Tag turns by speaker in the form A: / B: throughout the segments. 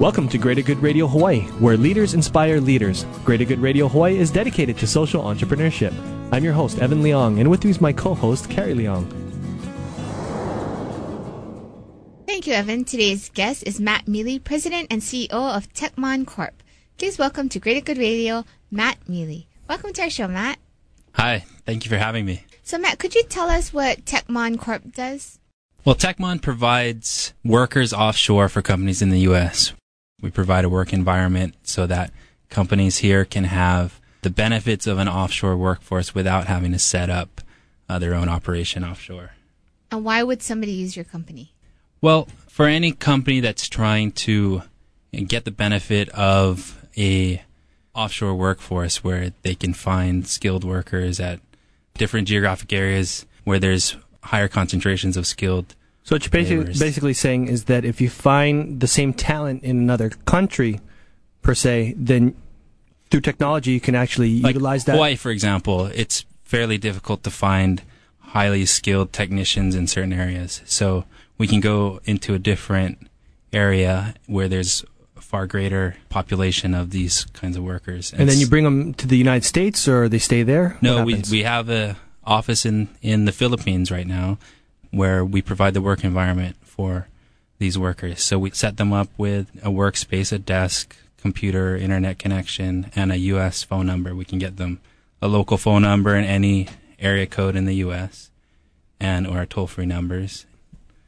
A: Welcome to Greater Good Radio Hawaii, where leaders inspire leaders. Greater Good Radio Hawaii is dedicated to social entrepreneurship. I'm your host, Evan Leong, and with me is my co host, Carrie Leong.
B: Thank you, Evan. Today's guest is Matt Mealy, President and CEO of Techmonde Corp. Please welcome to Greater Good Radio, Matt Mealy. Welcome to our show, Matt.
C: Hi, thank you for having me.
B: So, Matt, could you tell us what Techmonde Corp does?
C: Well, Techmonde provides workers offshore for companies in the U.S. We provide a work environment so that companies here can have the benefits of an offshore workforce without having to set up uh, their own operation offshore.
B: And why would somebody use your company?
C: Well, for any company that's trying to get the benefit of a offshore workforce where they can find skilled workers at different geographic areas where there's higher concentrations of skilled
A: so what you're basically, basically saying is that if you find the same talent in another country, per se, then through technology you can actually
C: like
A: utilize that.
C: Hawaii, for example, it's fairly difficult to find highly skilled technicians in certain areas. So we can go into a different area where there's a far greater population of these kinds of workers.
A: And, and then you bring them to the United States, or they stay there.
C: No, we we have a office in in the Philippines right now where we provide the work environment for these workers. So we set them up with a workspace, a desk, computer, internet connection, and a U.S. phone number. We can get them a local phone number in any area code in the U.S. and or toll-free numbers.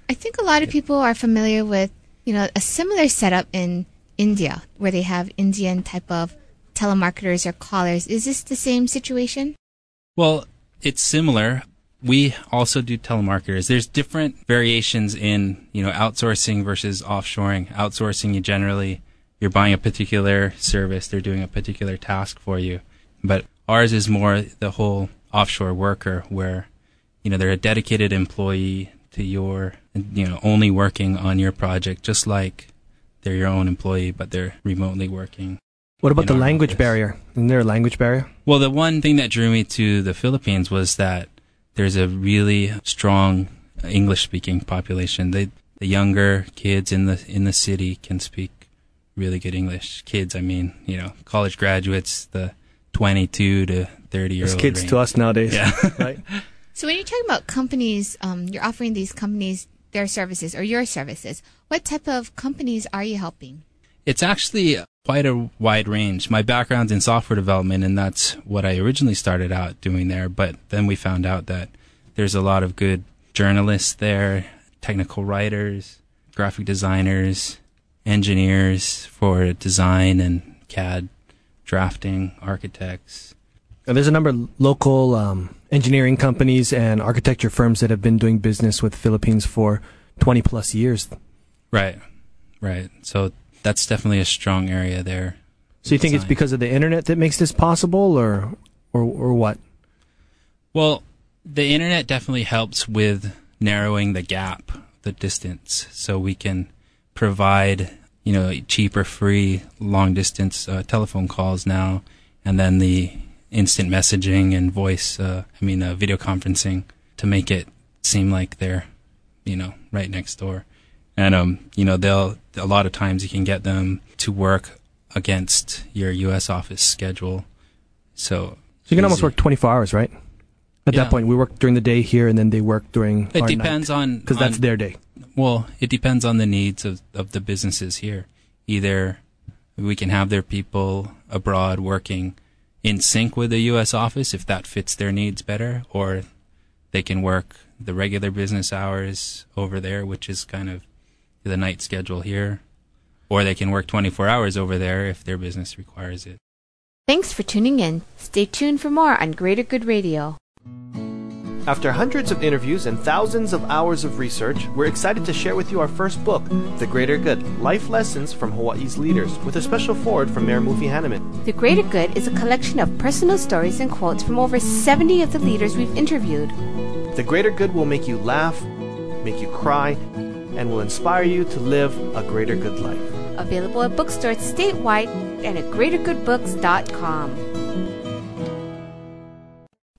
B: I think a lot of people are familiar with, you know, a similar setup in India where they have Indian type of telemarketers or callers. Is this the same situation?
C: Well, it's similar we also do telemarketers. There's different variations in, you know, outsourcing versus offshoring. Outsourcing, you generally, you're buying a particular service, they're doing a particular task for you. But ours is more the whole offshore worker where, you know, they're a dedicated employee to your, you know, only working on your project, just like they're your own employee, but they're remotely working.
A: What about the language office. barrier? Isn't there a language barrier?
C: Well, the one thing that drew me to the Philippines was that there's a really strong English speaking population. They, the younger kids in the in the city can speak really good English. Kids, I mean, you know, college graduates, the 22 to 30 year old.
A: kids range. to us nowadays.
C: Yeah.
A: right.
B: So when you're talking about companies, um, you're offering these companies their services or your services. What type of companies are you helping?
C: It's actually quite a wide range. My background's in software development, and that's what I originally started out doing there. But then we found out that there's a lot of good journalists there, technical writers, graphic designers, engineers for design and CAD drafting, architects.
A: And there's a number of local um, engineering companies and architecture firms that have been doing business with the Philippines for 20 plus years.
C: Right, right. So that's definitely a strong area there.
A: So you think it's because of the internet that makes this possible, or or or what?
C: Well, the internet definitely helps with narrowing the gap, the distance, so we can provide you know cheaper, free, long distance uh, telephone calls now, and then the instant messaging and voice, uh, I mean, uh, video conferencing to make it seem like they're you know right next door and um, you know they'll a lot of times you can get them to work against your U.S. office schedule. So,
A: so you can almost work 24 hours, right? At yeah. that point, we work during the day here, and then they work during.
C: It depends
A: night,
C: on
A: because that's their day.
C: Well, it depends on the needs of of the businesses here. Either we can have their people abroad working in sync with the U.S. office if that fits their needs better, or they can work the regular business hours over there, which is kind of the night schedule here, or they can work 24 hours over there if their business requires it.
B: Thanks for tuning in. Stay tuned for more on Greater Good Radio.
D: After hundreds of interviews and thousands of hours of research, we're excited to share with you our first book, The Greater Good Life Lessons from Hawaii's Leaders, with a special foreword from Mayor Mufi Hannemann.
E: The Greater Good is a collection of personal stories and quotes from over 70 of the leaders we've interviewed.
D: The Greater Good will make you laugh, make you cry, and will inspire you to live a greater good life.
E: Available at bookstores statewide and at greatergoodbooks.com.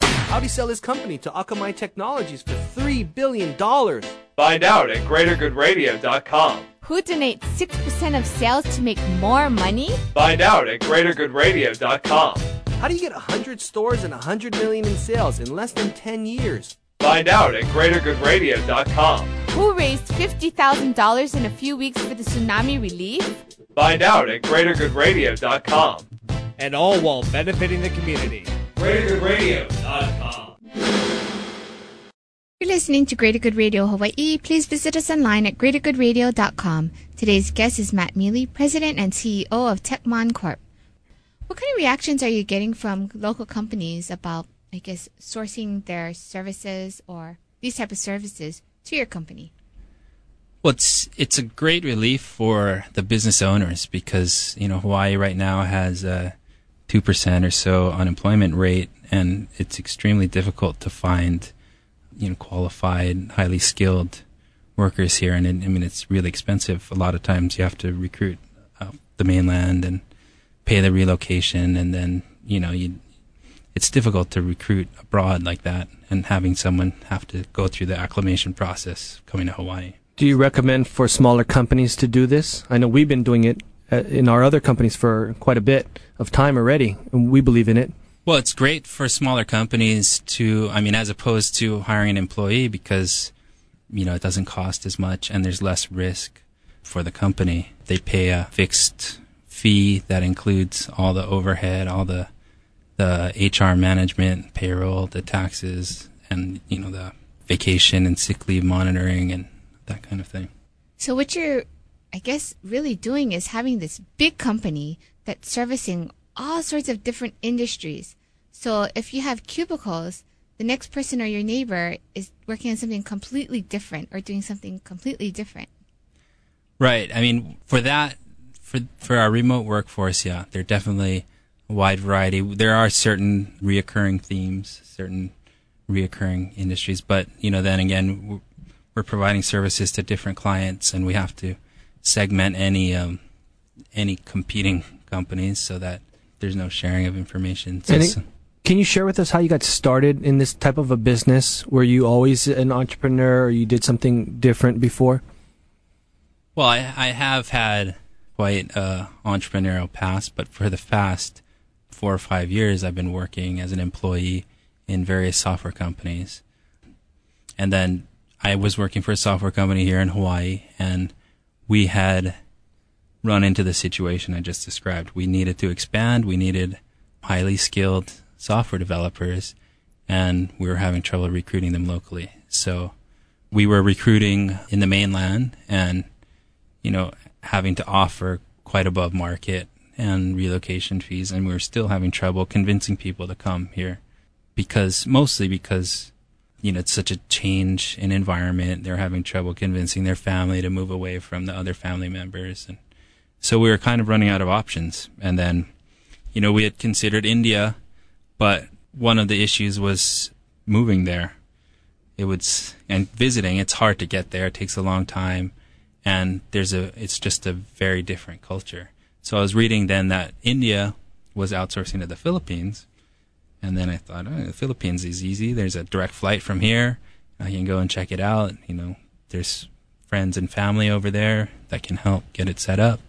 D: How'd he sell his company to Akamai Technologies for $3 billion?
F: Find out at greatergoodradio.com.
E: Who donates 6% of sales to make more money?
F: Find out at greatergoodradio.com.
D: How do you get 100 stores and 100 million in sales in less than 10 years?
F: Find out at greatergoodradio.com.
E: Who raised $50,000 in a few weeks for the tsunami relief?
F: Find out at greatergoodradio.com.
G: And all while benefiting the community.
F: greatergoodradio.com.
B: You're listening to Greater Good Radio Hawaii. Please visit us online at greatergoodradio.com. Today's guest is Matt Mealy, President and CEO of Techmonde Corp. What kind of reactions are you getting from local companies about, I guess, sourcing their services or these type of services to your company?
C: Well, it's it's a great relief for the business owners because you know Hawaii right now has a two percent or so unemployment rate, and it's extremely difficult to find you know qualified, highly skilled workers here. And it, I mean, it's really expensive. A lot of times, you have to recruit uh, the mainland and pay the relocation, and then you know you. It's difficult to recruit abroad like that, and having someone have to go through the acclimation process coming to Hawaii.
A: Do you recommend for smaller companies to do this? I know we've been doing it uh, in our other companies for quite a bit of time already, and we believe in it.
C: Well, it's great for smaller companies to, I mean, as opposed to hiring an employee because, you know, it doesn't cost as much and there's less risk for the company. They pay a fixed fee that includes all the overhead, all the, the HR management, payroll, the taxes, and, you know, the vacation and sick leave monitoring and that kind of thing.
B: So what you're, I guess, really doing is having this big company that's servicing all sorts of different industries. So if you have cubicles, the next person or your neighbor is working on something completely different or doing something completely different.
C: Right. I mean, for that, for for our remote workforce, yeah, there are definitely wide variety. There are certain reoccurring themes, certain reoccurring industries, but you know, then again, we're- providing services to different clients, and we have to segment any um, any competing companies so that there's no sharing of information. So
A: it- Can you share with us how you got started in this type of a business? Were you always an entrepreneur or you did something different before?
C: Well, I, I have had quite a entrepreneurial past, but for the past four or five years, I've been working as an employee in various software companies. And then I was working for a software company here in Hawaii, and we had run into the situation I just described. We needed to expand. We needed highly skilled software developers, and we were having trouble recruiting them locally. So we were recruiting in the mainland and you know, having to offer quite above market and relocation fees, and we were still having trouble convincing people to come here because mostly because you know it's such a change in environment. They're having trouble convincing their family to move away from the other family members, and so we were kind of running out of options. And then, you know, we had considered India, but one of the issues was moving there. It was and visiting. It's hard to get there. It takes a long time and there's a it's just a very different culture. So I was reading then that India was outsourcing to the Philippines, and then I thought, oh, the Philippines is easy. There's a direct flight from here. I can go and check it out. You know, there's friends and family over there that can help get it set up.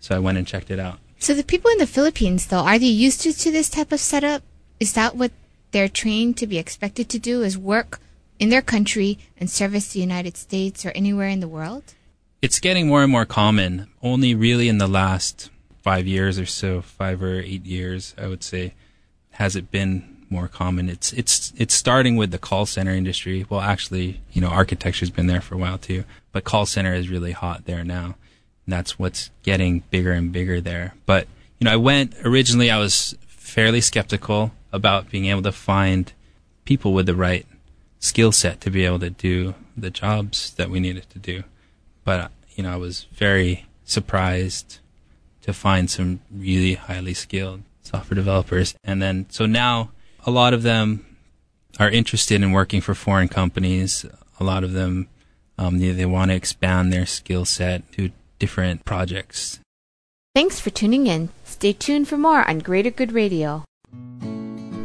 C: So I went and checked it out.
B: So the people in the Philippines, though, are they used to, to this type of setup? Is that what they're trained to be expected to do? Is work in their country and service the United States or anywhere in the world?
C: It's getting more and more common. Only really in the last five years or so, five or eight years, I would say, has it been more common. It's it's it's starting with the call center industry. Well, actually, you know, architecture's been there for a while too, but call center is really hot there now. And that's what's getting bigger and bigger there. But you know, I went originally. I was fairly skeptical about being able to find people with the right skill set to be able to do the jobs that we needed to do. But you know, I was very surprised to find some really highly skilled software developers. And then, so now a lot of them are interested in working for foreign companies. A lot of them, um, they, they want to expand their skill set to different projects.
E: Thanks for tuning in. Stay tuned for more on Greater Good Radio.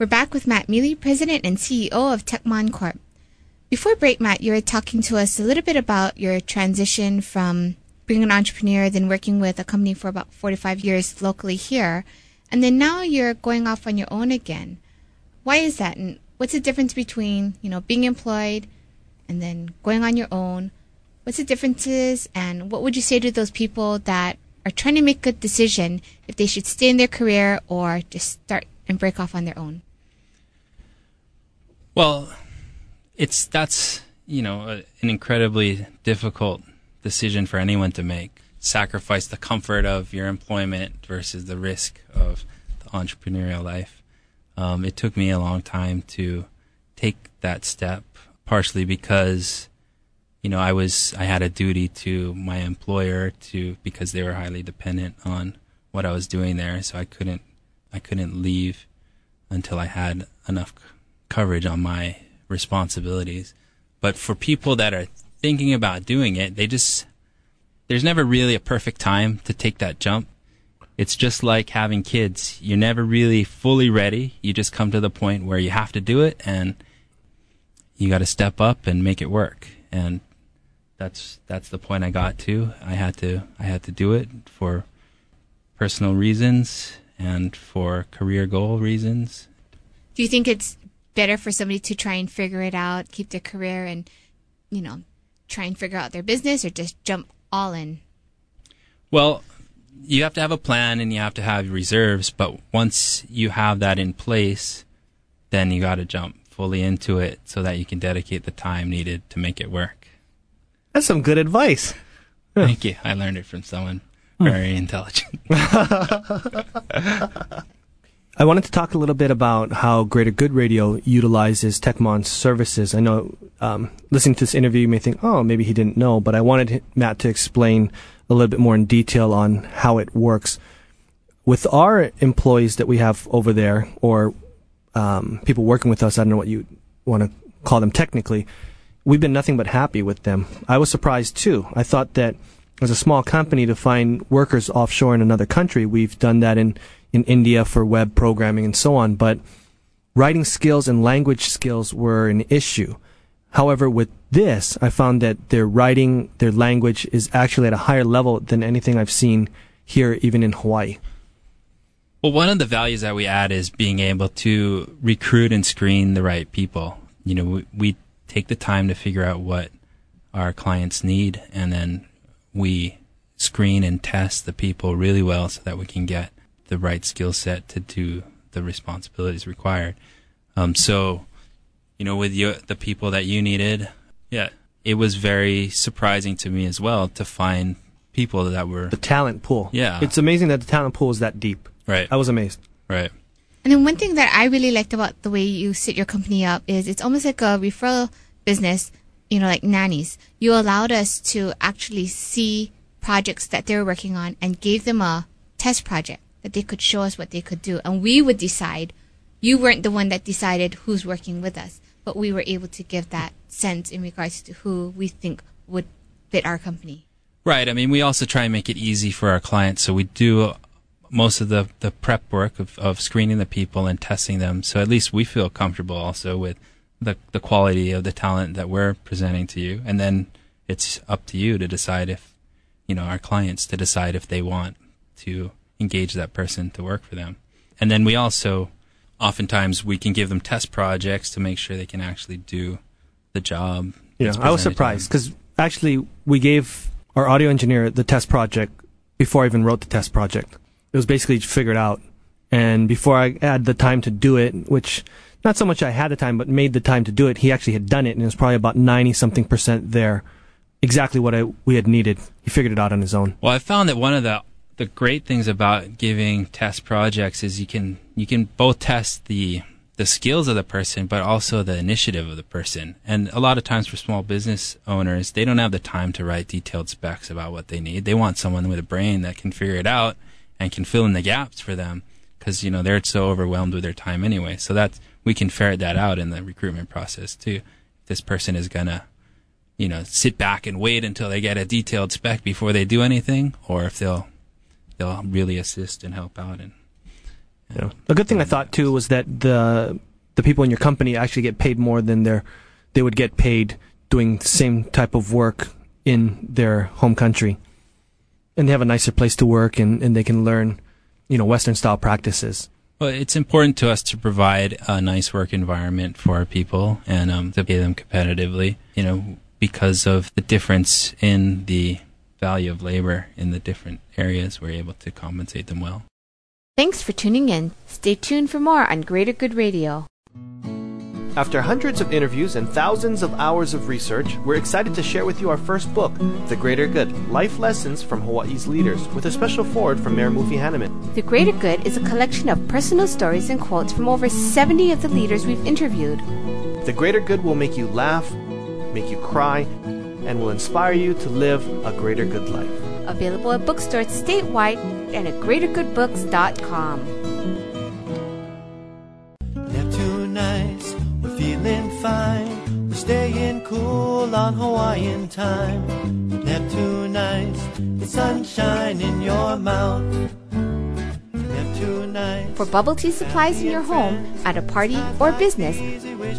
B: We're back with Matt Mealy, President and CEO of Techmonde Corp. Before break, Matt, you were talking to us a little bit about your transition from being an entrepreneur, then working with a company for about 45 years locally here, and then now you're going off on your own again. Why is that? And what's the difference between, you know, being employed and then going on your own? What's the differences? And what would you say to those people that are trying to make a decision if they should stay in their career or just start and break off on their own?
C: Well, it's that's you know a, an incredibly difficult decision for anyone to make. Sacrifice the comfort of your employment versus the risk of the entrepreneurial life. Um, it took me a long time to take that step, partially because you know I was I had a duty to my employer to because they were highly dependent on what I was doing there, so I couldn't I couldn't leave until I had enough coverage on my responsibilities. But for people that are thinking about doing it, they just, there's never really a perfect time to take that jump. It's just like having kids. You're never really fully ready. You just come to the point where you have to do it and you got to step up and make it work. And that's, that's the point I got to. I had to, I had to do it for personal reasons and for career goal reasons.
B: Do you think it's better for somebody to try and figure it out, keep their career, and you know, try and figure out their business, or just jump all in?
C: Well, you have to have a plan and you have to have reserves, but once you have that in place, then you got to jump fully into it so that you can dedicate the time needed to make it work.
A: That's some good advice.
C: Thank you. I learned it from someone very intelligent.
A: I wanted to talk a little bit about how Greater Good Radio utilizes Techmonde's services. I know um, listening to this interview, you may think, oh, maybe he didn't know, but I wanted Matt to explain a little bit more in detail on how it works. With our employees that we have over there, or um, people working with us, I don't know what you want to call them technically, we've been nothing but happy with them. I was surprised too. I thought that as a small company to find workers offshore in another country, we've done that in in India for web programming and so on, but writing skills and language skills were an issue. However, with this, I found that their writing, their language is actually at a higher level than anything I've seen here, even in Hawaii.
C: Well, one of the values that we add is being able to recruit and screen the right people. You know, we, we take the time to figure out what our clients need, and then we screen and test the people really well so that we can get the right skill set to do the responsibilities required. Um, so, you know, with you, the people that you needed, yeah, it was very surprising to me as well to find people that were
A: the talent pool.
C: Yeah,
A: it's amazing that the talent pool is that deep.
C: Right,
A: I was amazed.
C: Right.
B: And then one thing that I really liked about the way you set your company up is it's almost like a referral business, you know, like nannies. You allowed us to actually see projects that they were working on and gave them a test project that they could show us what they could do. And we would decide. You weren't the one that decided who's working with us, but we were able to give that sense in regards to who we think would fit our company.
C: Right. I mean, we also try and make it easy for our clients. So we do most of the, the prep work of, of screening the people and testing them. So at least we feel comfortable also with the, the quality of the talent that we're presenting to you. And then it's up to you to decide if, you know, our clients to decide if they want to engage that person to work for them. And then we also, oftentimes we can give them test projects to make sure they can actually do the job.
A: Yeah, I was surprised because actually we gave our audio engineer the test project before I even wrote the test project. It was basically figured out. And before I had the time to do it, which not so much I had the time, but made the time to do it, he actually had done it and it was probably about 90 something percent there. Exactly what I, we had needed. He figured it out on his own.
C: Well, I found that one of the the great things about giving test projects is you can you can both test the the skills of the person but also the initiative of the person. And a lot of times for small business owners they don't have the time to write detailed specs about what they need. They want someone with a brain that can figure it out and can fill in the gaps for them because you know they're so overwhelmed with their time anyway. So that's we can ferret that out in the recruitment process too. If this person is gonna you know sit back and wait until they get a detailed spec before they do anything or if they'll they'll really assist and help out. And,
A: and yeah. the good thing I thought too was that the the people in your company actually get paid more than their they would get paid doing the same type of work in their home country, and they have a nicer place to work and, and they can learn, you know, Western style practices.
C: Well, it's important to us to provide a nice work environment for our people and um, to pay them competitively. You know, because of the difference in the value of labor in the different areas, we're able to compensate them well.
E: Thanks for tuning in. Stay tuned for more on Greater Good Radio.
D: After hundreds of interviews and thousands of hours of research, we're excited to share with you our first book, The Greater Good Life Lessons from Hawaii's Leaders, with a special foreword from Mayor Mufi Hannemann.
E: The Greater Good is a collection of personal stories and quotes from over 70 of the leaders we've interviewed.
D: The Greater Good will make you laugh, make you cry, and will inspire you to live a greater good life.
E: Available at bookstores statewide and at greatergoodbooks.com.
H: Neptune nights, we're feeling fine. We're staying cool on Hawaiian time. Neptune nights, it's sunshine in your mouth.
E: For bubble tea supplies in your home, at a party, or business,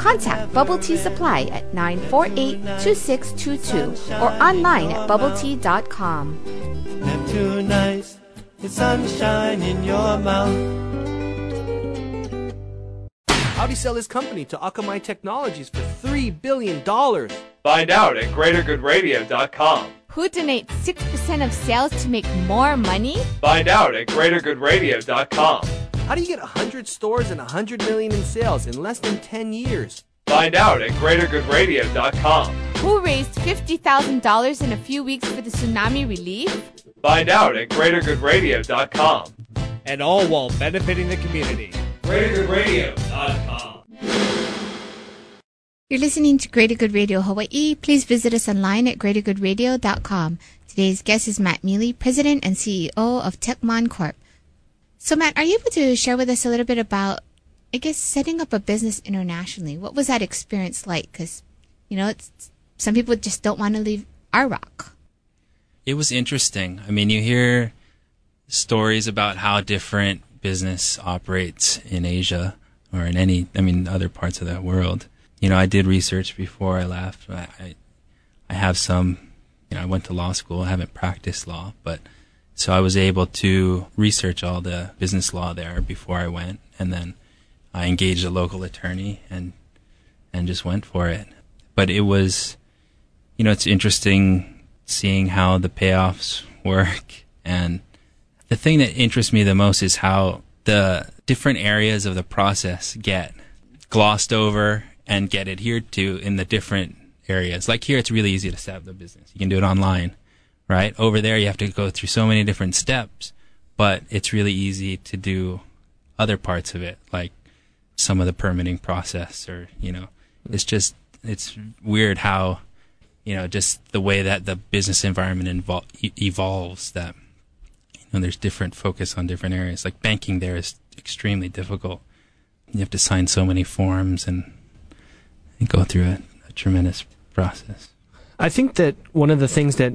E: contact Bubble Tea Supply at 948 2622 or online at bubbletea.com.
H: Neptune nice, it's sunshine in your mouth.
D: How'd he sell his company to Akamai Technologies for $3 billion?
F: Find out at greatergoodradio.com.
B: Who donates 6% of sales to make more money?
F: Find out at greatergoodradio.com.
D: How do you get 100 stores and 100 million in sales in less than 10 years?
F: Find out at greatergoodradio.com.
B: Who raised $50,000 in a few weeks for the tsunami relief?
F: Find out at greatergoodradio.com.
G: And all while benefiting the community.
F: greatergoodradio.com.
B: You're listening to Greater Good Radio Hawaii. Please visit us online at greatergoodradio.com. Today's guest is Matt Mealy, President and CEO of Techmonde Corp. So, Matt, are you able to share with us a little bit about, I guess, setting up a business internationally? What was that experience like? Because, you know, it's, some people just don't want to leave our rock.
C: It was interesting. I mean, you hear stories about how different business operates in Asia or in any, I mean, other parts of that world you know, I did research before I left. I, I, I have some, you know, I went to law school. I haven't practiced law, but so I was able to research all the business law there before I went, and then I engaged a local attorney and and just went for it. But it was, you know, it's interesting seeing how the payoffs work, and the thing that interests me the most is how the different areas of the process get glossed over and get adhered to in the different areas. Like here, it's really easy to set up the business. You can do it online, right? Over there, you have to go through so many different steps, but it's really easy to do other parts of it, like some of the permitting process or, you know, it's just, it's weird how, you know, just the way that the business environment evol- evolves that, you know, there's different focus on different areas. Like banking there is extremely difficult. You have to sign so many forms and and go through a, a tremendous process.
A: I think that one of the things that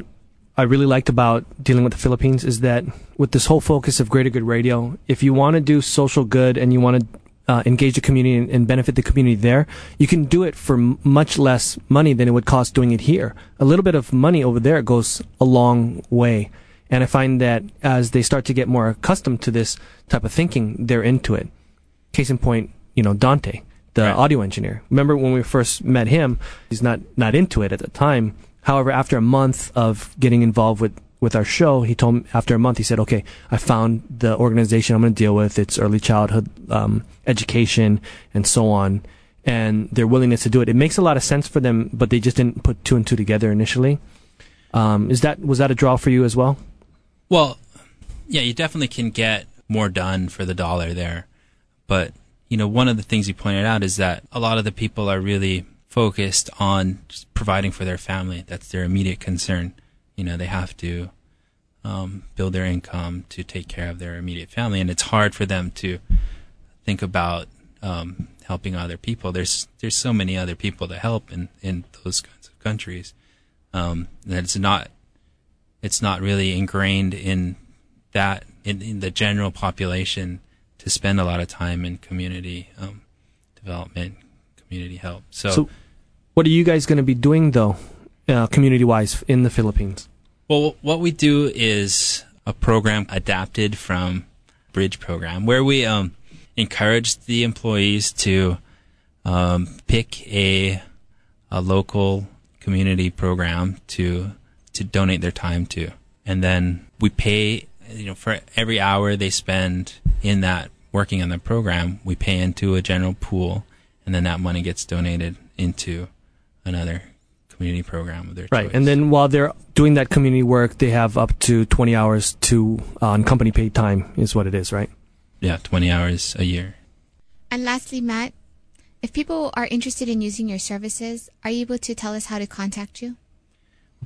A: I really liked about dealing with the Philippines is that with this whole focus of Greater Good Radio, if you want to do social good and you want to uh, engage the community and, and, benefit the community there, you can do it for m- much less money than it would cost doing it here. A little bit of money over there goes a long way. And I find that as they start to get more accustomed to this type of thinking, they're into it. Case in point, you know, Dante, the right. audio engineer. Remember when we first met him, he's not, not into it at the time. However, after a month of getting involved with with our show, he told me after a month, he said, "Okay, I found the organization I'm going to deal with. It's early childhood um, education and so on, and their willingness to do it. It makes a lot of sense for them, but they just didn't put two and two together initially. Um, is that was that a draw for you as well?
C: Well, yeah, you definitely can get more done for the dollar there, but you know, one of the things you pointed out is that a lot of the people are really focused on providing for their family. That's their immediate concern you know they have to um, build their income to take care of their immediate family, and it's hard for them to think about um, helping other people. There's there's so many other people to help in in those kinds of countries um, that it's not it's not really ingrained in that in, in, the general population to spend a lot of time in community um, development, community help. So,
A: so, what are you guys going to be doing though uh, community wise in the Philippines?
C: Well, what we do is a program adapted from Bridge program where we um, encourage the employees to um, pick a a local community program to to donate their time to, and then we pay you know for every hour they spend in that working on the program, we pay into a general pool, and then that money gets donated into another community program of their
A: right.
C: choice.
A: And then while they're doing that community work, they have up to 20 hours to uh, on company paid time is what it is, right?
C: Yeah, 20 hours a year.
B: And lastly, Matt, if people are interested in using your services, are you able to tell us how to contact you?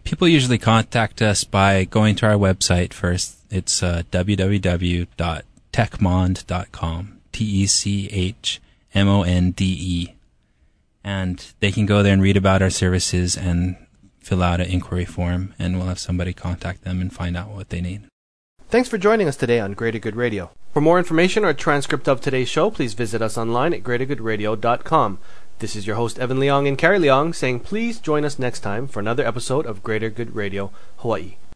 C: People usually contact us by going to our website first. It's uh, www.techmonde.com. T E C H M O N D E and they can go there and read about our services and fill out an inquiry form, and we'll have somebody contact them and find out what they need.
D: Thanks for joining us today on Greater Good Radio. For more information or a transcript of today's show, please visit us online at greatergoodradio.com. This is your host, Evan Leong and Carrie Leong, saying please join us next time for another episode of Greater Good Radio Hawaii.